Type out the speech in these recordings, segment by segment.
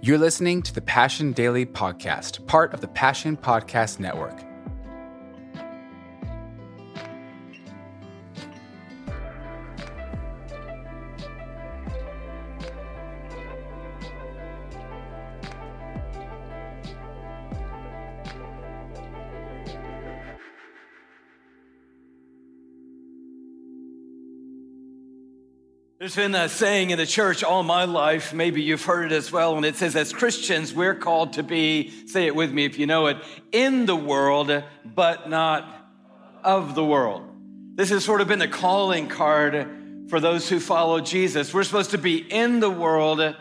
You're listening to the Passion Daily Podcast, part of the Passion Podcast Network. There's been a saying in the church all my life, maybe you've heard it as well, and it says, as Christians, we're called to be, say it with me if you know it, in the world, but not of the world. This has sort of been the calling card for those who follow Jesus. We're supposed to be in the world,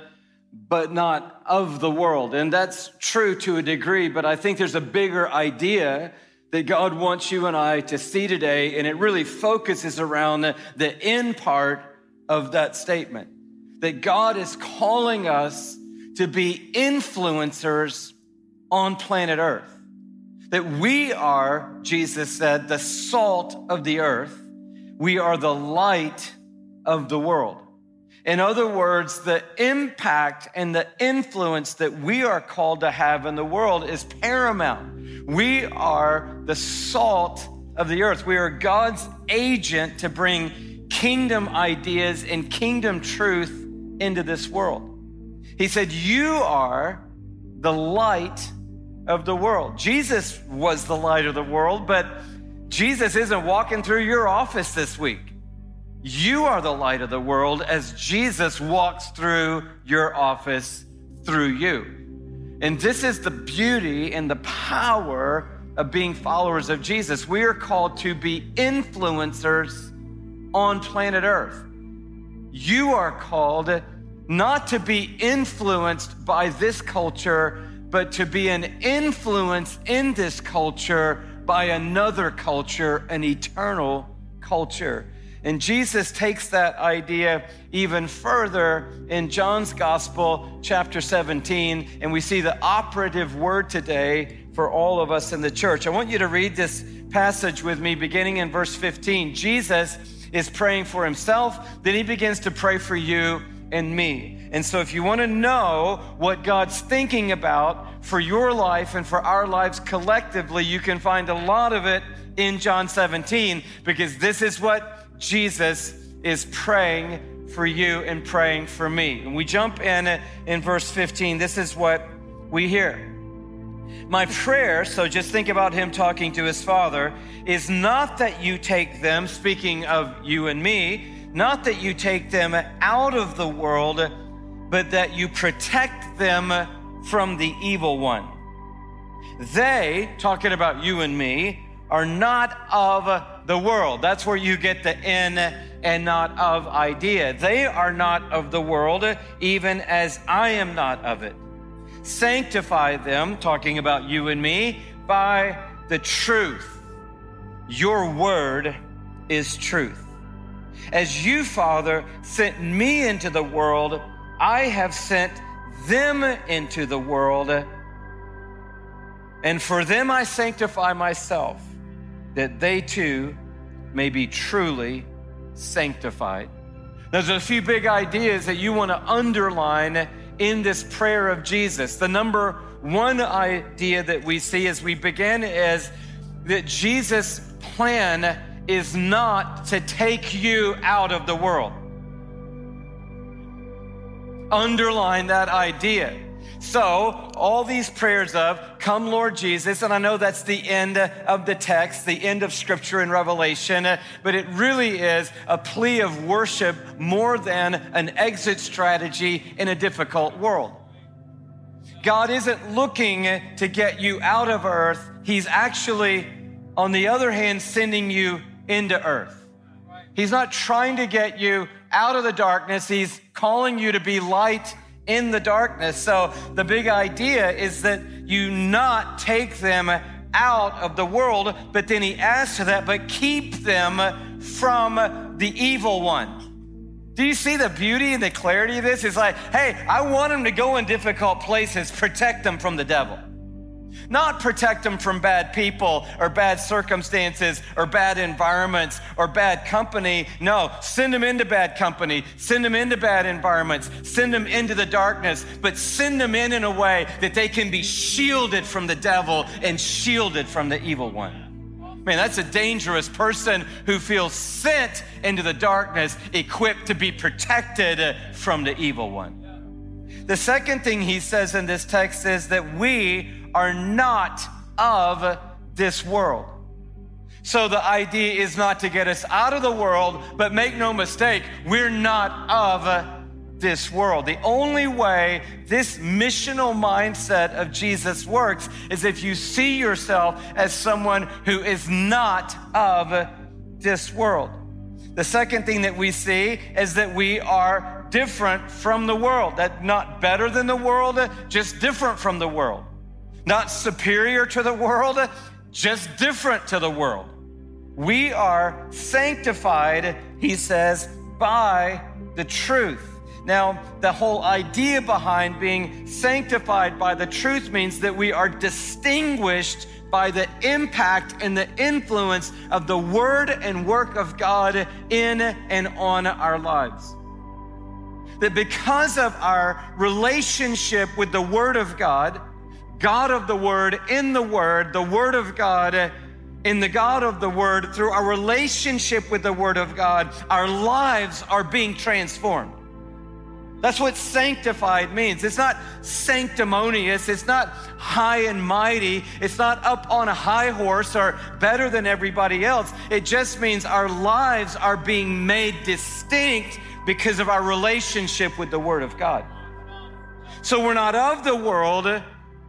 but not of the world. And that's true to a degree, but I think there's a bigger idea that God wants you and I to see today, and it really focuses around the the in part of that statement that God is calling us to be influencers on planet Earth. That we are, Jesus said, the salt of the earth. We are the light of the world. In other words, the impact and the influence that we are called to have in the world is paramount. We are the salt of the earth. We are God's agent to bring kingdom ideas and kingdom truth into this world. He said, You are the light of the world. Jesus was the light of the world, but Jesus isn't walking through your office this week. You are the light of the world as Jesus walks through your office through you. And this is the beauty and the power of being followers of Jesus. We are called to be influencers on planet Earth. You are called not to be influenced by this culture, but to be an influence in this culture by another culture, an eternal culture. And Jesus takes that idea even further in John's Gospel, chapter 17, and we see the operative word today for all of us in the church. I want you to read this passage with me, beginning in verse 15. Jesus is praying for himself, then he begins to pray for you and me. And so, if you want to know what God's thinking about for your life and for our lives collectively, you can find a lot of it in John 17 because this is what Jesus is praying for you and praying for me. And we jump in in verse 15. This is what we hear. My prayer, so just think about him talking to his father, is not that you take them, speaking of you and me, not that you take them out of the world, but that you protect them from the evil one. They, talking about you and me, are not of the world. That's where you get the in and not of idea. They are not of the world, even as I am not of it. Sanctify them, talking about you and me, by the truth. Your word is truth. As you, Father, sent me into the world, I have sent them into the world. And for them I sanctify myself, that they too may be truly sanctified. There's a few big ideas that you want to underline in this prayer of Jesus. The number one idea that we see as we begin is that Jesus' plan is not to take you out of the world. Underline that idea. So, all these prayers of, Come, Lord Jesus, and I know that's the end of the text, the end of scripture in Revelation, but it really is a plea of worship more than an exit strategy in a difficult world. God isn't looking to get you out of earth, He's actually, on the other hand, sending you into earth. He's not trying to get you out of the darkness, He's calling you to be light in the darkness. So the big idea is that you not take them out of the world, but then he adds to that, but keep them from the evil one. Do you see the beauty and the clarity of this? It's like, hey, I want them to go in difficult places, protect them from the devil. Not protect them from bad people or bad circumstances or bad environments or bad company. No, send them into bad company, send them into bad environments, send them into the darkness, but send them in in a way that they can be shielded from the devil and shielded from the evil one. Man, that's a dangerous person who feels sent into the darkness, equipped to be protected from the evil one. The second thing he says in this text is that we are not of this world. So the idea is not to get us out of the world, but make no mistake, we're not of this world. The only way this missional mindset of Jesus works is if you see yourself as someone who is not of this world. The second thing that we see is that we are different from the world. That not better than the world, just different from the world not superior to the world, just different to the world. We are sanctified, he says, by the truth. Now, the whole idea behind being sanctified by the truth means that we are distinguished by the impact and the influence of the word and work of God in and on our lives. That because of our relationship with the word of God, God of the Word, in the Word, the Word of God, in the God of the Word, through our relationship with the Word of God, our lives are being transformed. That's what sanctified means. It's not sanctimonious. It's not high and mighty. It's not up on a high horse or better than everybody else. It just means our lives are being made distinct because of our relationship with the Word of God. So we're not of the world,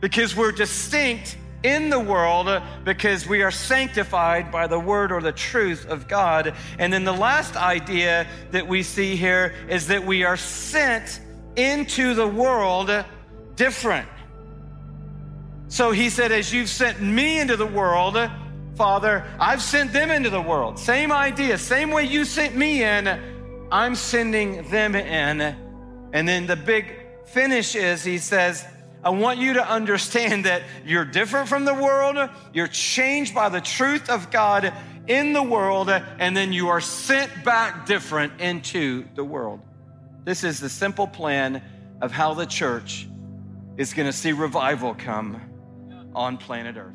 because we're distinct in the world because we are sanctified by the word or the truth of God. And then the last idea that we see here is that we are sent into the world different. So he said, As you've sent me into the world, Father, I've sent them into the world. Same idea, same way you sent me in, I'm sending them in. And then the big finish is, he says, I want you to understand that you're different from the world, you're changed by the truth of God in the world, and then you are sent back different into the world. This is the simple plan of how the church is going to see revival come on planet Earth.